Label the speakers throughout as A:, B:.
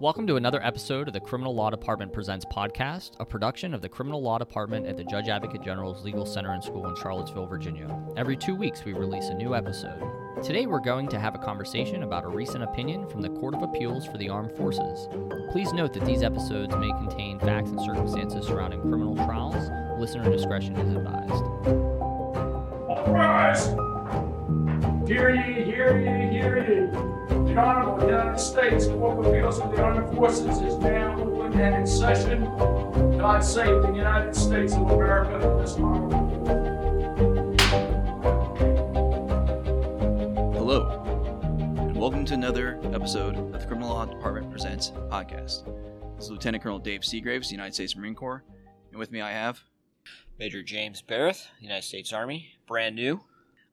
A: Welcome to another episode of the Criminal Law Department Presents podcast, a production of the Criminal Law Department at the Judge Advocate General's Legal Center and School in Charlottesville, Virginia. Every two weeks, we release a new episode. Today, we're going to have a conversation about a recent opinion from the Court of Appeals for the Armed Forces. Please note that these episodes may contain facts and circumstances surrounding criminal trials. Listener discretion is advised.
B: Rise. Hear ye, hear ye, hear ye. The Honorable United States Court of Appeals of the Armed Forces is now open and in session. God save the United States of America and this honorable.
C: Hello, and welcome to another episode of the Criminal Law Department Presents podcast. This is Lieutenant Colonel Dave Seagraves, United States Marine Corps, and with me I have
D: Major James Barrett, United States Army, brand new.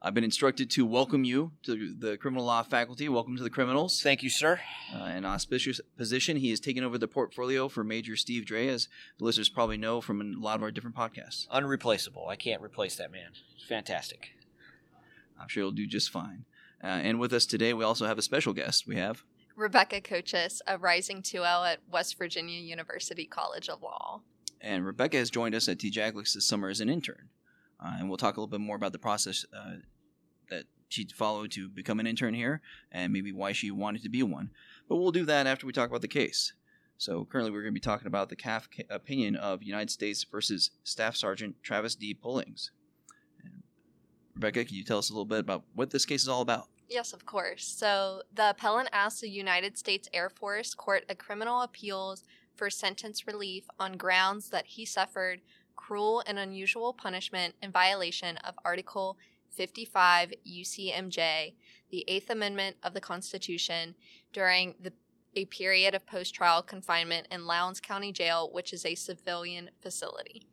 C: I've been instructed to welcome you to the criminal law faculty. Welcome to the criminals.
D: Thank you, sir.
C: Uh, an auspicious position. He has taken over the portfolio for Major Steve Dre, as the listeners probably know from a lot of our different podcasts.
D: Unreplaceable. I can't replace that man. Fantastic.
C: I'm sure he'll do just fine. Uh, and with us today, we also have a special guest. We have
E: Rebecca Cochis, a rising 2L at West Virginia University College of Law.
C: and Rebecca has joined us at TJAGLCS this summer as an intern. Uh, and we'll talk a little bit more about the process uh, that she followed to become an intern here and maybe why she wanted to be one. But we'll do that after we talk about the case. So currently we're going to be talking about the CAAF opinion of United States versus Staff Sergeant Travis D. Pullings. Rebecca, can you tell us a little bit about what this case is all about?
E: Yes, of course. So the appellant asked the United States Air Force Court of Criminal Appeals for sentence relief on grounds that he suffered cruel and unusual punishment in violation of Article 55 UCMJ, the Eighth Amendment of the Constitution, during the a period of post-trial confinement in Lowndes County Jail, which is a civilian facility.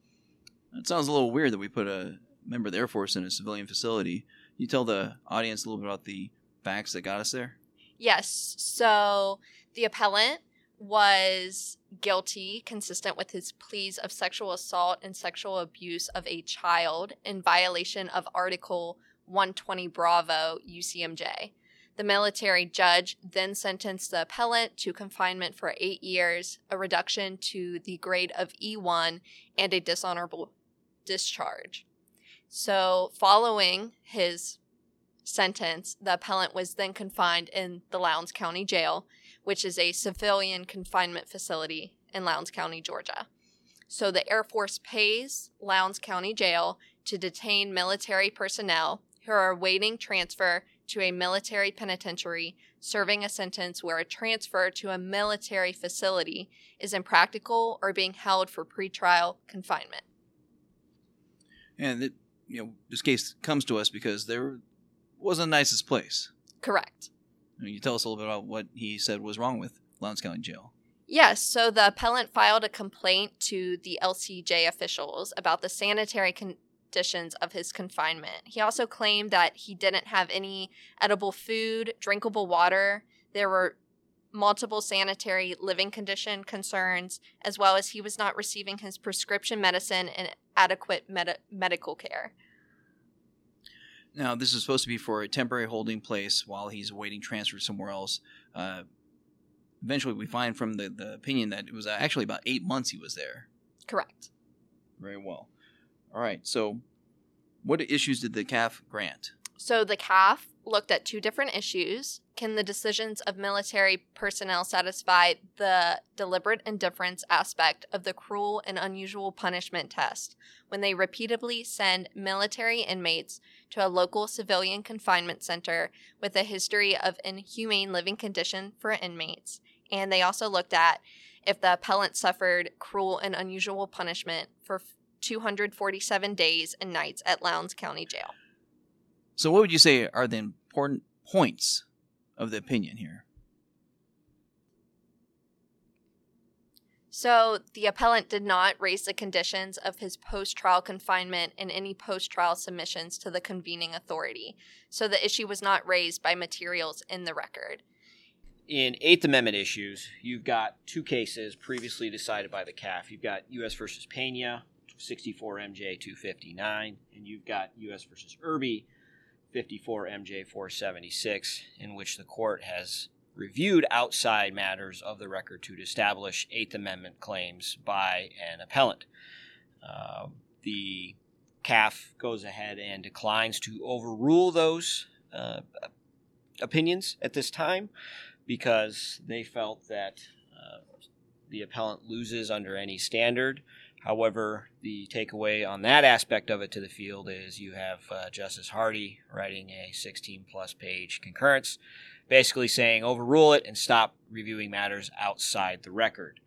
C: It sounds a little weird that we put a member of the Air Force in a civilian facility. Can you tell the audience a little bit about the facts that got us there?
E: Yes. So the appellant was guilty, consistent with his pleas of sexual assault and sexual abuse of a child in violation of Article 120 Bravo UCMJ. The military judge then sentenced the appellant to confinement for eight years, a reduction to the grade of E1, and a dishonorable discharge. So, following his sentence, the appellant was then confined in the Lowndes County Jail, which is a civilian confinement facility in Lowndes County, Georgia. So the Air Force pays Lowndes County Jail to detain military personnel who are awaiting transfer to a military penitentiary serving a sentence where a transfer to a military facility is impractical or being held for pretrial confinement.
C: And it, you know, this case comes to us because there wasn't the nicest place.
E: Correct.
C: Can you tell us a little bit about what he said was wrong with Lowndes County Jail?
E: Yes, so the appellant filed a complaint to the LCJ officials about the sanitary conditions of his confinement. He also claimed that he didn't have any edible food, drinkable water. There were multiple sanitary living condition concerns, as well as he was not receiving his prescription medicine and adequate med- medical care.
C: Now, this is supposed to be for a temporary holding place while he's awaiting transfer somewhere else. Uh, eventually, we find from the, the opinion that it was actually about eight months he was there.
E: Correct.
C: Very well. All right, so what issues did the CAAF grant?
E: So the CAAF looked at two different issues. Can the decisions of military personnel satisfy the deliberate indifference aspect of the cruel and unusual punishment test when they repeatedly send military inmates to a local civilian confinement center with a history of inhumane living condition for inmates? And they also looked at if the appellant suffered cruel and unusual punishment for 247 days and nights at Lowndes County Jail.
C: So, what would you say are the important points of the opinion here?
E: So, the appellant did not raise the conditions of his post trial confinement in any post trial submissions to the convening authority. So, the issue was not raised by materials in the record.
D: In Eighth Amendment issues, you've got two cases previously decided by the CAAF. You've got U.S. versus Pena, 64 MJ 259, and you've got U.S. versus Erby, 54 MJ 476, in which the court has reviewed outside matters of the record to establish Eighth Amendment claims by an appellant. Uh, the CAAF goes ahead and declines to overrule those uh, opinions at this time because they felt that uh, the appellant loses under any standard. However, the takeaway on that aspect of it to the field is you have uh, Justice Hardy writing a 16 plus page concurrence, basically saying overrule it and stop reviewing matters outside the record.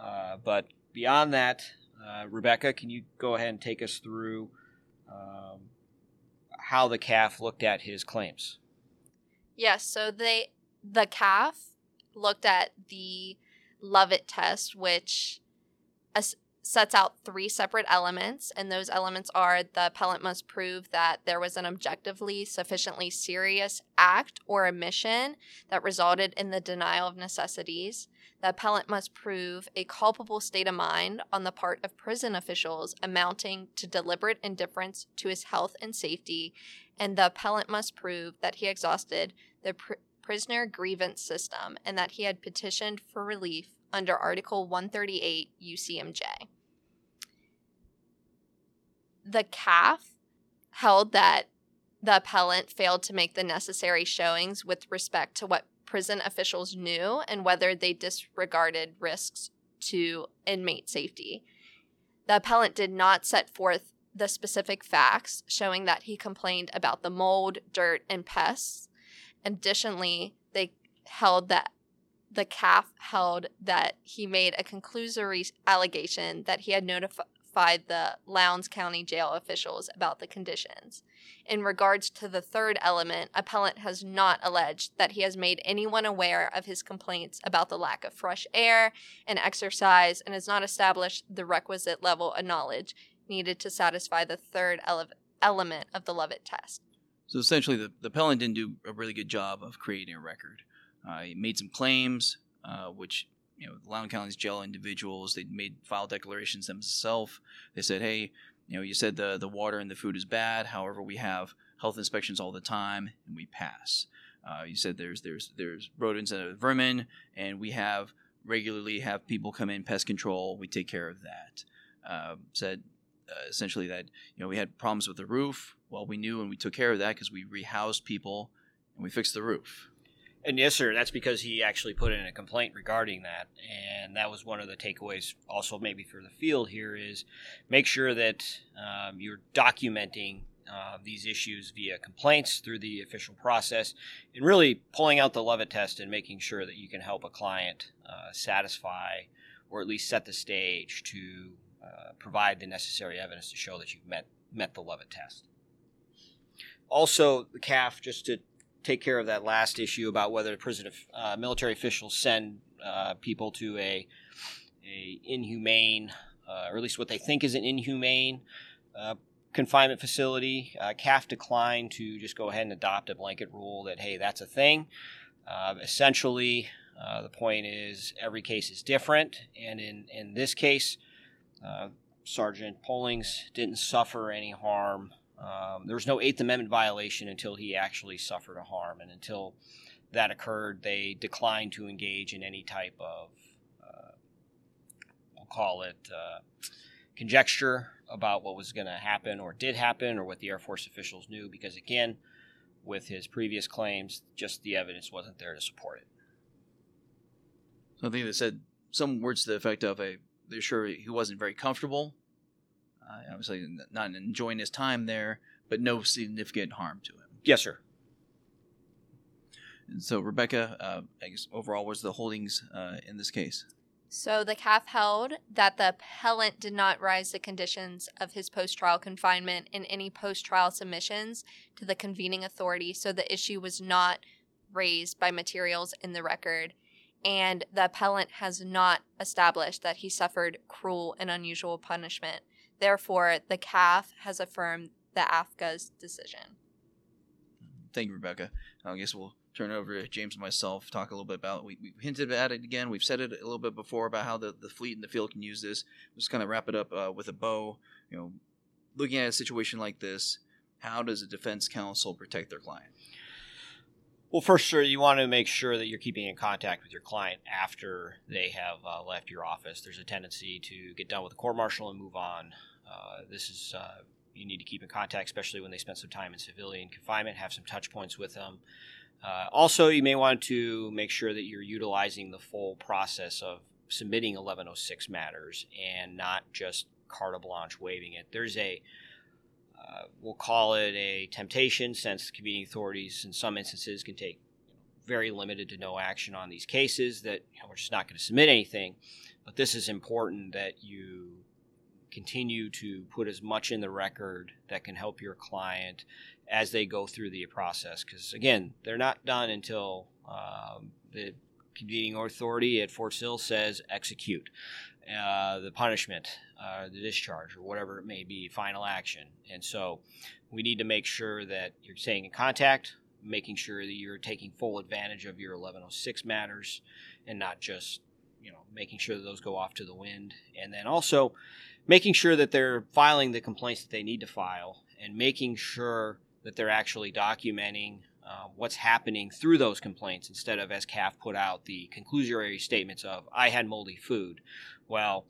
D: Uh, but beyond that, uh, Rebecca, can you go ahead and take us through um, how the CAAF looked at his claims?
E: Yes, so they the CAAF looked at the Lovett test, which as, sets out three separate elements, and those elements are the appellant must prove that there was an objectively sufficiently serious act or omission that resulted in the denial of necessities. The appellant must prove a culpable state of mind on the part of prison officials amounting to deliberate indifference to his health and safety, and the appellant must prove that he exhausted the pr- prisoner grievance system and that he had petitioned for relief under Article 138 UCMJ. The CAAF held that the appellant failed to make the necessary showings with respect to what prison officials knew and whether they disregarded risks to inmate safety. The appellant did not set forth the specific facts showing that he complained about the mold, dirt, and pests. Additionally, they held that the CAAF held that he made a conclusory allegation that he had notified the Lowndes County jail officials about the conditions. In regards to the third element, appellant has not alleged that he has made anyone aware of his complaints about the lack of fresh air and exercise and has not established the requisite level of knowledge needed to satisfy the third ele- element of the Lovett test.
C: So essentially, the, the appellant didn't do a really good job of creating a record. Uh, he made some claims, uh, which you know, Lowndes County's jail individuals they made file declarations themselves. They said, "Hey, you know, you said the the water and the food is bad. However, we have health inspections all the time, and we pass. Uh, you said there's there's there's rodents and vermin, and we have regularly have people come in pest control. We take care of that." Uh, said uh, essentially that you know we had problems with the roof. Well, we knew and we took care of that because we rehoused people and we fixed the roof.
D: And yes, sir, that's because he actually put in a complaint regarding that. And that was one of the takeaways, also maybe for the field here, is make sure that um, you're documenting uh, these issues via complaints through the official process and really pulling out the Lovett test and making sure that you can help a client uh, satisfy or at least set the stage to uh, provide the necessary evidence to show that you've met, met the Lovett test. Also, the CAAF, just to take care of that last issue about whether prison uh, military officials send uh, people to a a inhumane, uh, or at least what they think is an inhumane uh, confinement facility. Uh, CAAF declined to just go ahead and adopt a blanket rule that hey, that's a thing. Essentially, the point is every case is different, and in in this case, Sergeant Pullings didn't suffer any harm um, there was no Eighth Amendment violation until he actually suffered a harm, and until that occurred, they declined to engage in any type of, uh, we'll call it, uh, conjecture about what was going to happen or did happen or what the Air Force officials knew, because again, with his previous claims, just the evidence wasn't there to support it.
C: I think they said some words to the effect of a they're sure he wasn't very comfortable uh, obviously, not enjoying his time there, but no significant harm to him.
D: Yes, sir.
C: And so, Rebecca, uh, I guess overall, was the holdings uh, in this case?
E: So the CAAF held that the appellant did not rise the conditions of his post trial confinement in any post trial submissions to the convening authority, so the issue was not raised by materials in the record. And the appellant has not established that he suffered cruel and unusual punishment. Therefore, the CAAF has affirmed the AFCCA's decision.
C: Thank you, Rebecca. I guess we'll turn over to James and myself, talk a little bit about We, we hinted at it again. We've said it a little bit before about how the, the fleet and the field can use this. Just kind of wrap it up uh, with a bow. You know, looking at a situation like this, how does a defense counsel protect their client?
D: Well, first, sure, you want to make sure that you're keeping in contact with your client after they have uh, left your office. There's a tendency to get done with the court martial and move on. Uh, this is uh, you need to keep in contact, especially when they spend some time in civilian confinement. Have some touch points with them. Uh, also, you may want to make sure that you're utilizing the full process of submitting 1106 matters and not just carte blanche waiving it. There's a uh, we'll call it a temptation since the convening authorities in some instances can take very limited to no action on these cases that you know, we're just not going to submit anything. But this is important that you continue to put as much in the record that can help your client as they go through the process because again they're not done until um, the convening authority at fort sill says execute uh, the punishment, uh, the discharge, or whatever it may be, final action. And so we need to make sure that you're staying in contact, making sure that you're taking full advantage of your 1106 matters and not just, you know, making sure that those go off to the wind. And then also making sure that they're filing the complaints that they need to file and making sure that they're actually documenting uh, what's happening through those complaints instead of, as CAAF put out, the conclusory statements of, I had moldy food. Well,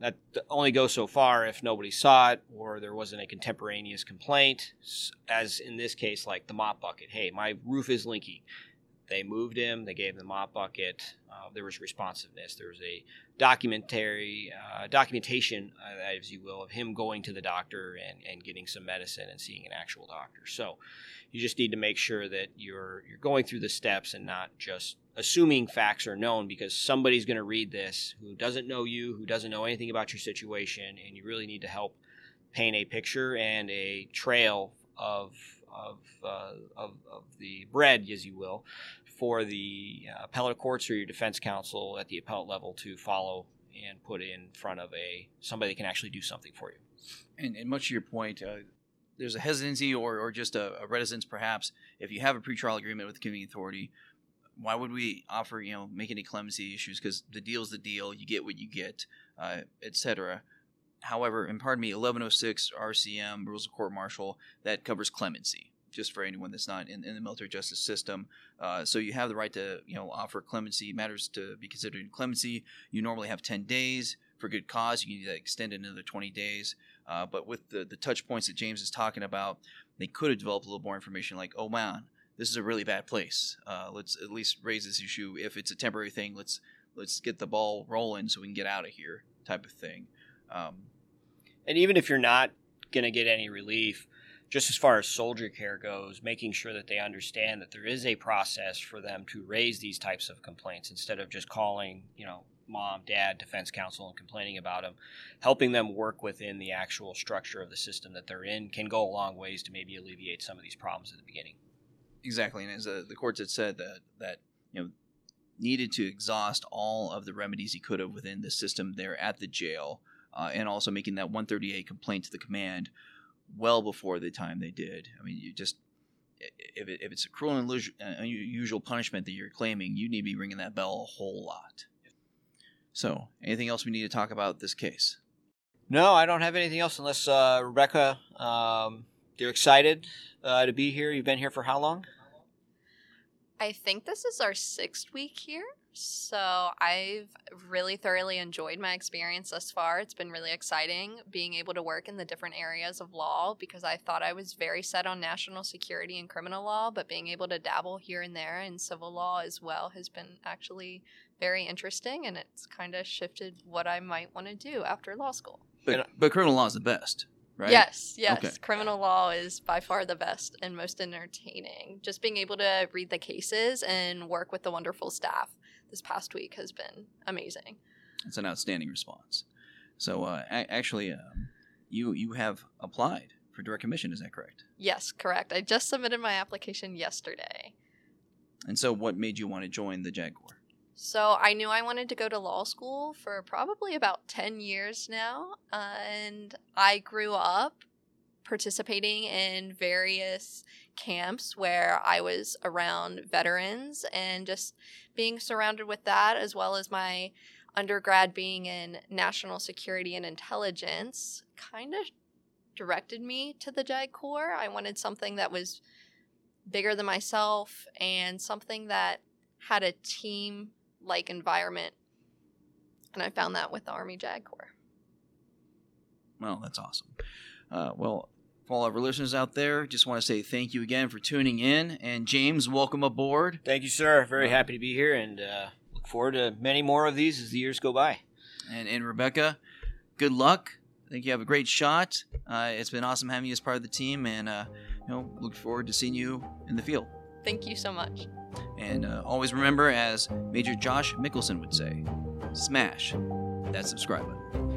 D: that only goes so far if nobody saw it or there wasn't a contemporaneous complaint, as in this case, like the mop bucket. Hey, my roof is leaking. They moved him. They gave him the mop bucket. Uh, there was responsiveness. There was a documentary uh, documentation, uh, as you will, of him going to the doctor and, and getting some medicine and seeing an actual doctor. So you just need to make sure that you're you're going through the steps and not just assuming facts are known because somebody's going to read this who doesn't know you, who doesn't know anything about your situation, and you really need to help paint a picture and a trail of of, uh, of, of the bread, as you will, for the uh, appellate courts or your defense counsel at the appellate level to follow and put in front of a somebody that can actually do something for you.
C: And, and much to your point, uh, there's a hesitancy or, or just a, a, reticence, perhaps, if you have a pretrial agreement with the convening authority. Why would we offer, you know, make any clemency issues? Because the deal's the deal. You get what you get, uh, etc. However, and pardon me, 1106 RCM rules of court martial that covers clemency just for anyone that's not in, in the military justice system. Uh, so you have the right to you know offer clemency matters to be considered in clemency. You normally have 10 days for good cause. You can extend it another 20 days. Uh, but with the, the touch points that James is talking about, they could have developed a little more information like, oh man, this is a really bad place. Uh, let's at least raise this issue. If it's a temporary thing, let's let's get the ball rolling so we can get out of here, type of thing. Um,
D: and even if you're not going to get any relief, just as far as soldier care goes, making sure that they understand that there is a process for them to raise these types of complaints instead of just calling, you know, mom, dad, defense counsel and complaining about them, helping them work within the actual structure of the system that they're in can go a long ways to maybe alleviate some of these problems at the beginning.
C: Exactly, and as uh, the courts had said that that you know needed to exhaust all of the remedies he could have within the system there at the jail, uh, and also making that 138 complaint to the command well before the time they did. I mean, you just if, it, if it's a cruel and unusual punishment that you're claiming, you need to be ringing that bell a whole lot. So, anything else we need to talk about this case?
D: No, I don't have anything else unless uh, Rebecca, um, you're excited uh, to be here. You've been here for how long?
E: I think this is our sixth week here. So I've really thoroughly enjoyed my experience thus far. It's been really exciting being able to work in the different areas of law because I thought I was very set on national security and criminal law, but being able to dabble here and there in civil law as well has been actually very interesting and it's kind of shifted what I might want to do after law school.
C: But, but criminal law is the best right?
E: Yes, yes. Okay. Criminal law is by far the best and most entertaining. Just being able to read the cases and work with the wonderful staff this past week has been amazing.
C: It's an outstanding response. So, uh, a- actually, um, you you have applied for direct commission. Is that correct?
E: Yes, correct. I just submitted my application yesterday.
C: And so, what made you want to join the JAG Corps?
E: So I knew I wanted to go to law school for probably about 10 years now. Uh, and I grew up participating in various camps where I was around veterans and just being surrounded with that, as well as my undergrad being in national security and intelligence, kind of directed me to the JAG Corps. I wanted something that was bigger than myself and something that had a team like environment. And I found that with the Army JAG Corps.
C: Well, that's awesome. Uh, well, for all of our listeners out there, just want to say thank you again for tuning in. And James, welcome aboard.
D: Thank you, sir. Very happy to be here and uh, look forward to many more of these as the years go by.
C: And, and Rebecca, good luck. I think you have a great shot. Uh, it's been awesome having you as part of the team, and uh, you know, look forward to seeing you in the field.
E: Thank you so much.
C: And uh, always remember, as Major Josh Mickelson would say, smash that subscribe button.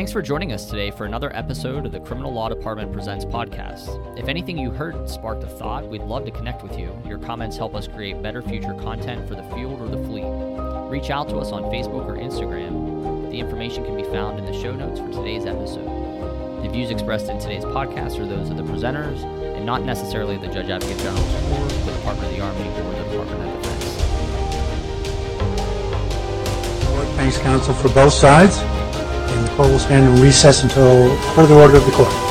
A: Thanks for joining us today for another episode of the Criminal Law Department Presents podcast. If anything you heard sparked a thought, we'd love to connect with you. Your comments help us create better future content for the field or the fleet. Reach out to us on Facebook or Instagram. The information can be found in the show notes for today's episode. The views expressed in today's podcast are those of the presenters and not necessarily the Judge Advocate General's Corps, the Department of the Army, or the Department of Defense.
F: Thanks, counsel, for both sides. And the court will stand in recess until further order of the court.